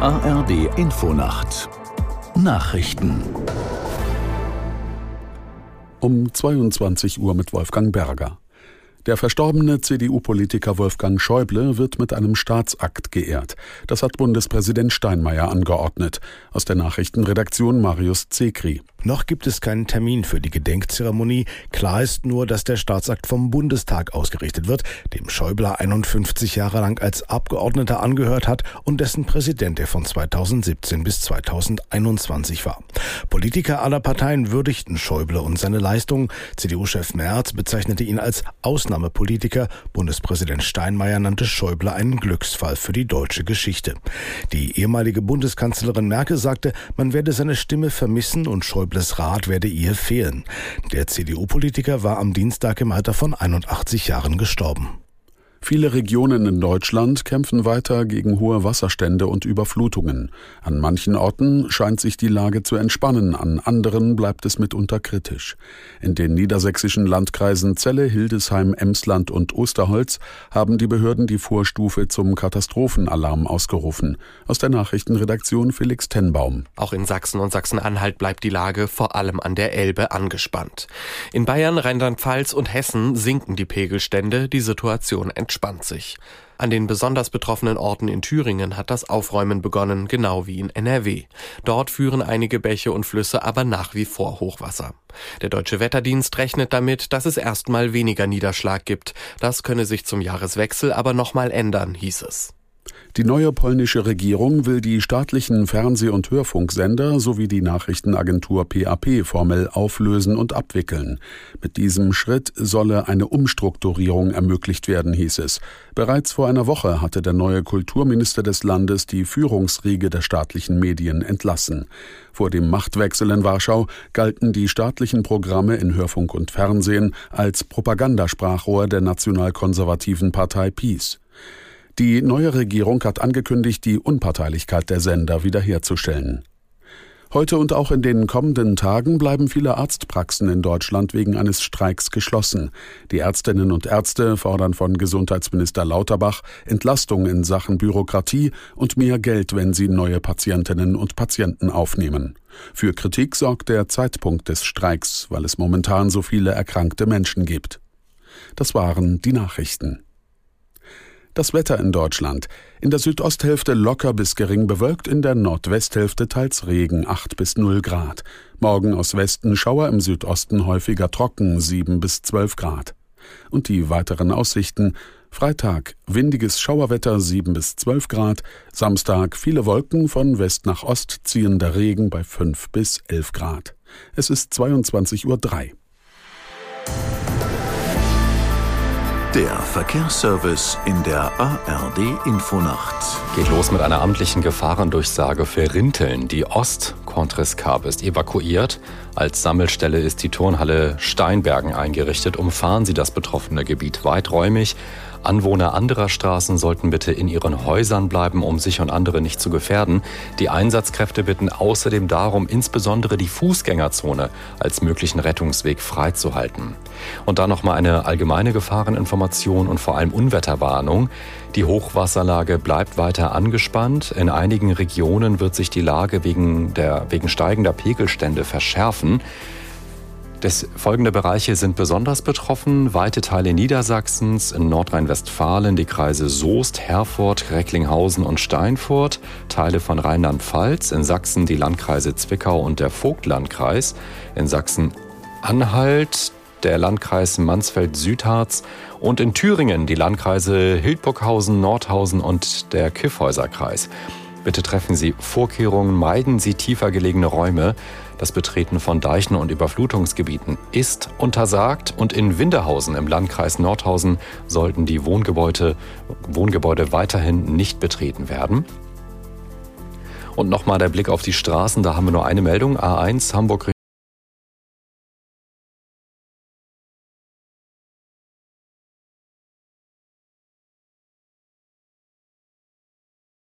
ARD Infonacht Nachrichten um 22 Uhr mit Wolfgang Berger. Der verstorbene CDU-Politiker Wolfgang Schäuble wird mit einem Staatsakt geehrt. Das hat Bundespräsident Steinmeier angeordnet. Aus der Nachrichtenredaktion Marius Zekri. Noch gibt es keinen Termin für die Gedenkzeremonie. Klar ist nur, dass der Staatsakt vom Bundestag ausgerichtet wird, dem Schäuble 51 Jahre lang als Abgeordneter angehört hat und dessen Präsident er von 2017 bis 2021 war. Politiker aller Parteien würdigten Schäuble und seine Leistungen. CDU-Chef Merz bezeichnete ihn als Ausnahmepolitiker. Bundespräsident Steinmeier nannte Schäuble einen Glücksfall für die deutsche Geschichte. Die ehemalige Bundeskanzlerin Merkel sagte, man werde seine Stimme vermissen und Schäuble Schäubles Rat werde ihr fehlen. Der CDU-Politiker war am Dienstag im Alter von 81 Jahren gestorben. Viele Regionen in Deutschland kämpfen weiter gegen hohe Wasserstände und Überflutungen. An manchen Orten scheint sich die Lage zu entspannen, an anderen bleibt es mitunter kritisch. In den niedersächsischen Landkreisen Celle, Hildesheim, Emsland und Osterholz haben die Behörden die Vorstufe zum Katastrophenalarm ausgerufen. Aus der Nachrichtenredaktion Felix Tenbaum. Auch in Sachsen und Sachsen-Anhalt bleibt die Lage vor allem an der Elbe angespannt. In Bayern, Rheinland-Pfalz und Hessen sinken die Pegelstände, die Situation entspannt sich. An den besonders betroffenen Orten in Thüringen hat das Aufräumen begonnen, genau wie in NRW. Dort führen einige Bäche und Flüsse aber nach wie vor Hochwasser. Der Deutsche Wetterdienst rechnet damit, dass es erstmal weniger Niederschlag gibt. Das könne sich zum Jahreswechsel aber nochmal ändern, hieß es. Die neue polnische Regierung will die staatlichen Fernseh- und Hörfunksender sowie die Nachrichtenagentur PAP formell auflösen und abwickeln. Mit diesem Schritt solle eine Umstrukturierung ermöglicht werden, hieß es. Bereits vor einer Woche hatte der neue Kulturminister des Landes die Führungsriege der staatlichen Medien entlassen. Vor dem Machtwechsel in Warschau galten die staatlichen Programme in Hörfunk und Fernsehen als Propagandasprachrohr der nationalkonservativen Partei PiS. Die neue Regierung hat angekündigt, die Unparteilichkeit der Sender wiederherzustellen. Heute und auch in den kommenden Tagen bleiben viele Arztpraxen in Deutschland wegen eines Streiks geschlossen. Die Ärztinnen und Ärzte fordern von Gesundheitsminister Lauterbach Entlastung in Sachen Bürokratie und mehr Geld, wenn sie neue Patientinnen und Patienten aufnehmen. Für Kritik sorgt der Zeitpunkt des Streiks, weil es momentan so viele erkrankte Menschen gibt. Das waren die Nachrichten. Das Wetter in Deutschland. In der Südosthälfte locker bis gering bewölkt, in der Nordwesthälfte teils Regen 8 bis 0 Grad. Morgen aus Westen Schauer im Südosten häufiger trocken 7 bis 12 Grad. Und die weiteren Aussichten. Freitag windiges Schauerwetter 7 bis 12 Grad. Samstag viele Wolken von West nach Ost ziehender Regen bei 5 bis 11 Grad. Es ist 22.03 Uhr. Der Verkehrsservice in der ARD Infonacht. Geht los mit einer amtlichen Gefahrendurchsage für Rinteln. Die Ost-Contrescarpe ist evakuiert. Als Sammelstelle ist die Turnhalle Steinbergen eingerichtet. Umfahren Sie das betroffene Gebiet weiträumig. Anwohner anderer Straßen sollten bitte in ihren Häusern bleiben, um sich und andere nicht zu gefährden. Die Einsatzkräfte bitten außerdem darum, insbesondere die Fußgängerzone als möglichen Rettungsweg freizuhalten. Und dann nochmal eine allgemeine Gefahreninformation und vor allem Unwetterwarnung. Die Hochwasserlage bleibt weiter angespannt. In einigen Regionen wird sich die Lage wegen, der, wegen steigender Pegelstände verschärfen. Des, folgende Bereiche sind besonders betroffen. Weite Teile Niedersachsens, in Nordrhein-Westfalen die Kreise Soest, Herford, Recklinghausen und Steinfurt, Teile von Rheinland-Pfalz, in Sachsen die Landkreise Zwickau und der Vogtlandkreis, in Sachsen-Anhalt der Landkreis Mansfeld-Südharz und in Thüringen die Landkreise Hildburghausen, Nordhausen und der Kiffhäuserkreis. Bitte treffen Sie Vorkehrungen, meiden Sie tiefer gelegene Räume. Das Betreten von Deichen und Überflutungsgebieten ist untersagt und in Winterhausen im Landkreis Nordhausen sollten die Wohngebäude, Wohngebäude weiterhin nicht betreten werden. Und nochmal der Blick auf die Straßen, da haben wir nur eine Meldung. A1 Hamburg